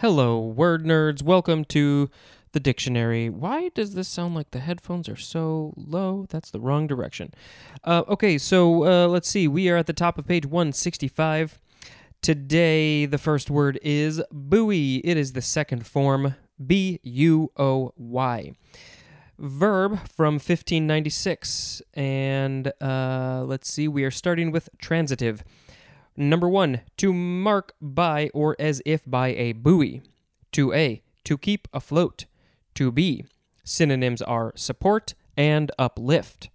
Hello, word nerds. Welcome to the dictionary. Why does this sound like the headphones are so low? That's the wrong direction. Uh, okay, so uh, let's see. We are at the top of page 165. Today, the first word is buoy. It is the second form B U O Y. Verb from 1596. And uh, let's see, we are starting with transitive. Number one, to mark by or as if by a buoy. To A, to keep afloat. To B, synonyms are support and uplift.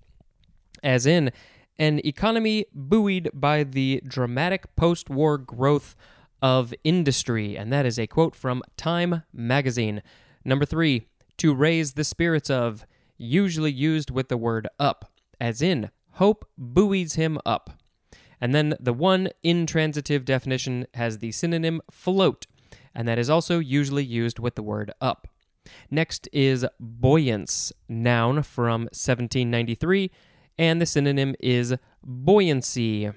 As in, an economy buoyed by the dramatic post war growth of industry. And that is a quote from Time magazine. Number three, to raise the spirits of, usually used with the word up, as in, hope buoys him up. And then the one intransitive definition has the synonym float, and that is also usually used with the word up. Next is buoyance, noun from 1793, and the synonym is buoyancy,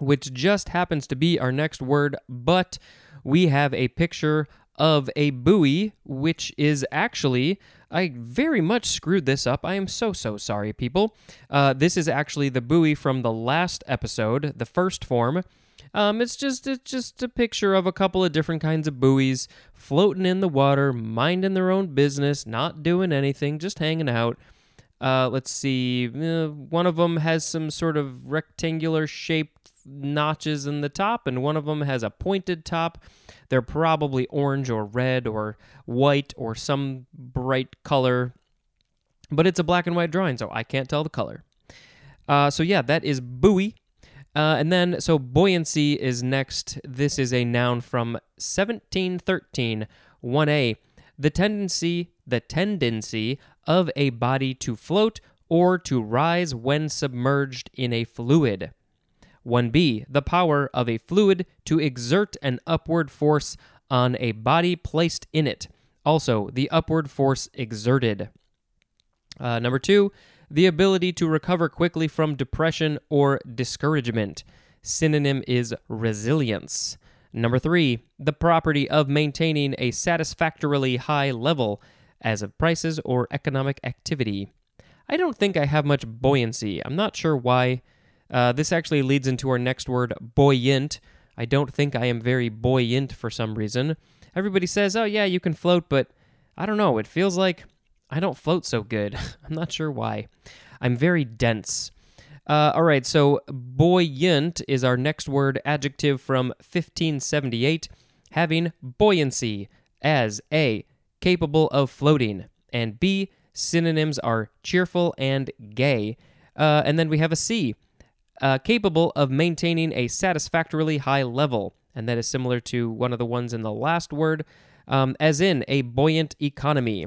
which just happens to be our next word, but we have a picture of a buoy, which is actually. I very much screwed this up. I am so, so sorry, people. Uh, this is actually the buoy from the last episode, the first form. Um, it's just it's just a picture of a couple of different kinds of buoys floating in the water, minding their own business, not doing anything, just hanging out. Uh, let's see. Uh, one of them has some sort of rectangular shaped notches in the top, and one of them has a pointed top. They're probably orange or red or white or some bright color, but it's a black and white drawing, so I can't tell the color. Uh, so, yeah, that is buoy. Uh, and then, so buoyancy is next. This is a noun from 1713, 1a. The tendency, the tendency of a body to float or to rise when submerged in a fluid. 1b. The power of a fluid to exert an upward force on a body placed in it. Also, the upward force exerted. Uh, number two, the ability to recover quickly from depression or discouragement. Synonym is resilience. Number three, the property of maintaining a satisfactorily high level as of prices or economic activity. I don't think I have much buoyancy. I'm not sure why. Uh, this actually leads into our next word, buoyant. I don't think I am very buoyant for some reason. Everybody says, oh, yeah, you can float, but I don't know. It feels like I don't float so good. I'm not sure why. I'm very dense. Uh, all right, so buoyant is our next word, adjective from 1578, having buoyancy as A, capable of floating, and B, synonyms are cheerful and gay. Uh, and then we have a C, uh, capable of maintaining a satisfactorily high level. And that is similar to one of the ones in the last word, um, as in a buoyant economy.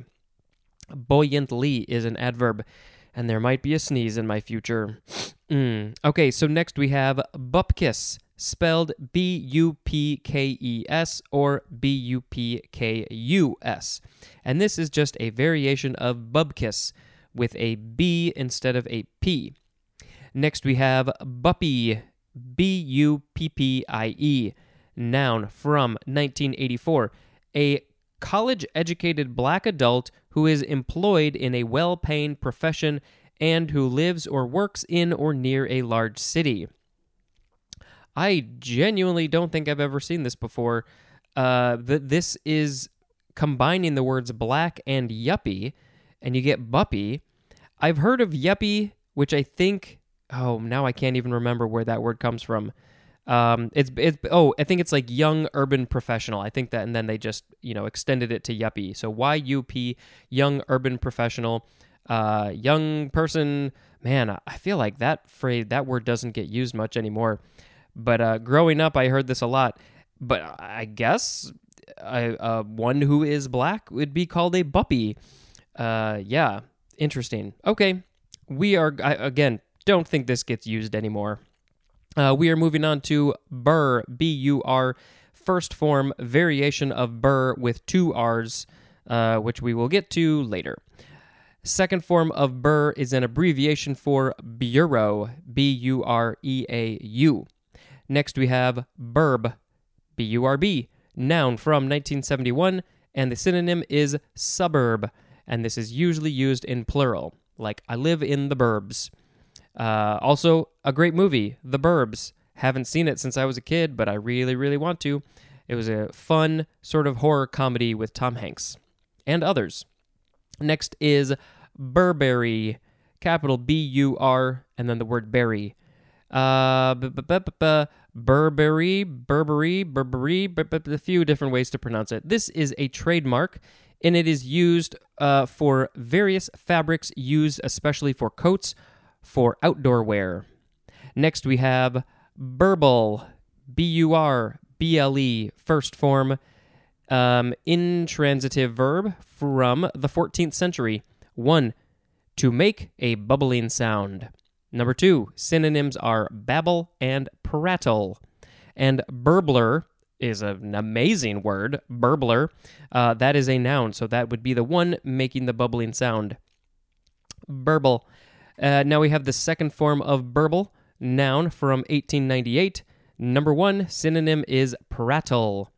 Buoyantly is an adverb, and there might be a sneeze in my future. Mm. Okay, so next we have bupkis, spelled B U P K E S or B U P K U S. And this is just a variation of bubkes with a B instead of a P. Next, we have Buppie, B U P P I E, noun from 1984. A college educated black adult who is employed in a well paying profession and who lives or works in or near a large city. I genuinely don't think I've ever seen this before. Uh, th- this is combining the words black and yuppie, and you get buppy. I've heard of yuppie, which I think oh now I can't even remember where that word comes from. Um, it's it's oh I think it's like young urban professional. I think that and then they just you know extended it to yuppie. So Y U P young urban professional, uh, young person. Man, I feel like that phrase that word doesn't get used much anymore. But uh, growing up, I heard this a lot. But I guess I, uh, one who is black would be called a buppy. Uh, yeah, interesting. Okay, we are I, again don't think this gets used anymore. Uh, we are moving on to Bur, B U R, first form variation of Bur with two R's, uh, which we will get to later. Second form of Bur is an abbreviation for Bureau, B U R E A U. Next we have Burb, B U R B, noun from 1971, and the synonym is suburb, and this is usually used in plural, like I live in the burbs. Uh, also, a great movie, The Burbs. Haven't seen it since I was a kid, but I really, really want to. It was a fun sort of horror comedy with Tom Hanks and others. Next is Burberry, capital B U R, and then the word berry. Uh, Burberry, Burberry, Burberry, a few different ways to pronounce it. This is a trademark, and it is used uh, for various fabrics used especially for coats for outdoor wear. Next, we have burble, B U R B L E, first form, um, intransitive verb from the 14th century. One, to make a bubbling sound. Number two, synonyms are babble and prattle. And burbler is an amazing word, burbler. Uh, that is a noun, so that would be the one making the bubbling sound. Burble. Uh, now we have the second form of burble, noun from 1898. Number one synonym is prattle,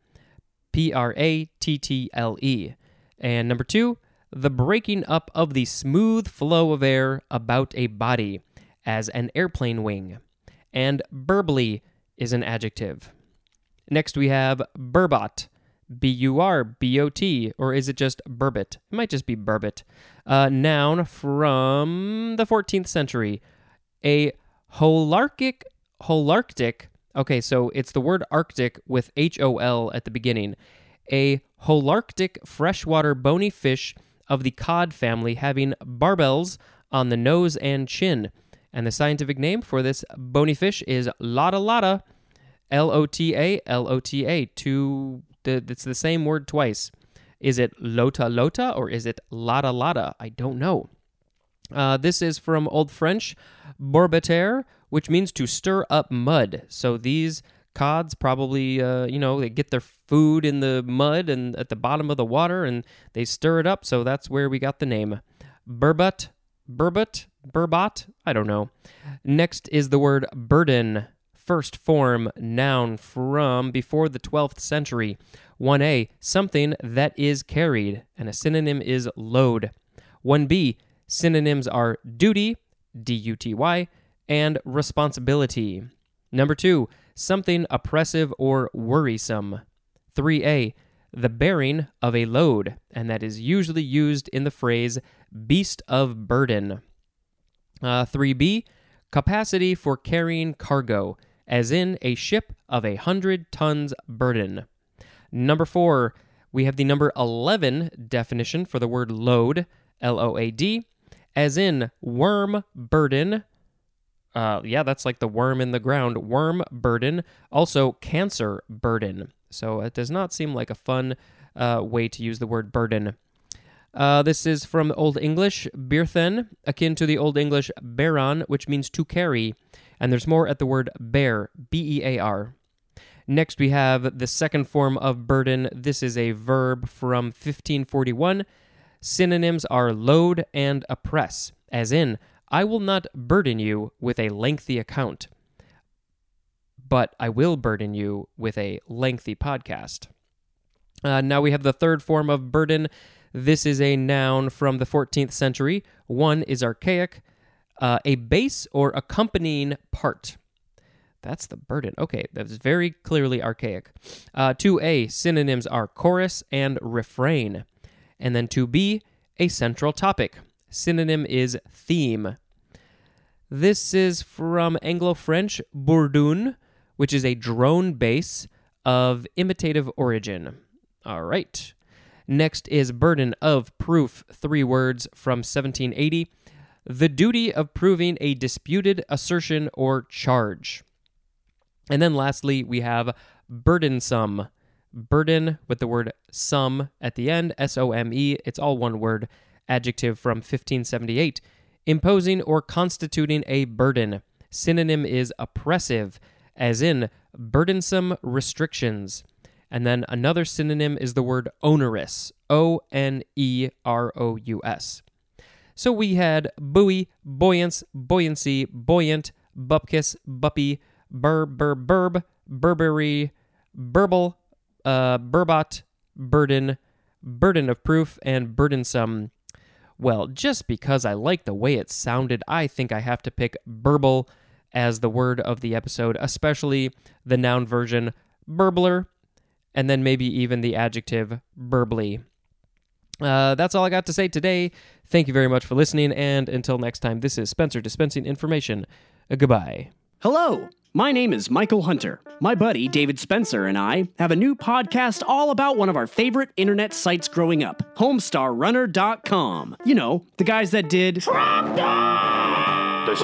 P R A T T L E. And number two, the breaking up of the smooth flow of air about a body, as an airplane wing. And burbly is an adjective. Next we have burbot, B U R B O T, or is it just burbot? It might just be burbot. A noun from the 14th century. A holarctic, holarctic, okay, so it's the word Arctic with H O L at the beginning. A holarctic freshwater bony fish of the cod family having barbels on the nose and chin. And the scientific name for this bony fish is Lota Lota, L O T A L O T A. Two the, it's the same word twice. Is it lota lota or is it lada lada? I don't know. Uh, this is from Old French, bourbeter, which means to stir up mud. So these cods probably, uh, you know, they get their food in the mud and at the bottom of the water and they stir it up. So that's where we got the name. Burbot, burbot, burbot, I don't know. Next is the word burden first form noun from before the 12th century. 1a, something that is carried, and a synonym is load. 1b, synonyms are duty, D U T Y, and responsibility. Number 2, something oppressive or worrisome. 3a, the bearing of a load, and that is usually used in the phrase beast of burden. Uh, 3b, capacity for carrying cargo, as in a ship of a hundred tons burden. Number four, we have the number 11 definition for the word load, L O A D, as in worm burden. Uh, yeah, that's like the worm in the ground. Worm burden. Also, cancer burden. So it does not seem like a fun uh, way to use the word burden. Uh, this is from Old English, byrthen, akin to the Old English beran, which means to carry and there's more at the word bear, B E A R. Next, we have the second form of burden. This is a verb from 1541. Synonyms are load and oppress, as in, I will not burden you with a lengthy account, but I will burden you with a lengthy podcast. Uh, now we have the third form of burden. This is a noun from the 14th century. One is archaic, uh, a bass or accompanying part. That's the burden. Okay, that's very clearly archaic. Uh, 2a, synonyms are chorus and refrain. And then 2b, a central topic. Synonym is theme. This is from Anglo French bourdon, which is a drone bass of imitative origin. All right. Next is burden of proof, three words from 1780 the duty of proving a disputed assertion or charge. And then lastly, we have burdensome. Burden with the word some at the end, S O M E. It's all one word. Adjective from 1578. Imposing or constituting a burden. Synonym is oppressive, as in burdensome restrictions. And then another synonym is the word onerous. O N E R O U S. So we had buoy, buoyance, buoyancy, buoyant, bupkis, buppy, bur, bur, burb, burberry, burble, uh, burbot, burden, burden of proof, and burdensome. Well, just because I like the way it sounded, I think I have to pick burble as the word of the episode, especially the noun version burbler, and then maybe even the adjective burbly. Uh, that's all I got to say today. Thank you very much for listening, and until next time, this is Spencer dispensing information. Uh, goodbye. Hello, my name is Michael Hunter. My buddy David Spencer and I have a new podcast all about one of our favorite internet sites growing up HomestarRunner.com. You know, the guys that did. The is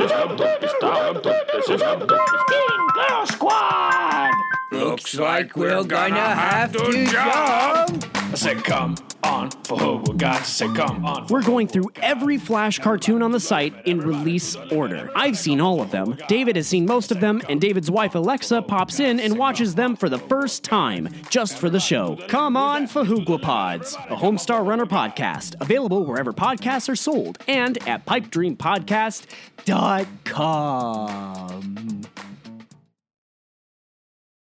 down. Is Girl Squad! Looks like we're gonna have to jump. I said, come on, for who we got to say, come on. We're going through every Flash cartoon on the site in release order. I've seen all of them. David has seen most of them, and David's wife Alexa pops in and watches them for the first time, just for the show. Come on, Fahoogwapods, a Homestar Runner podcast, available wherever podcasts are sold and at pipedreampodcast.com.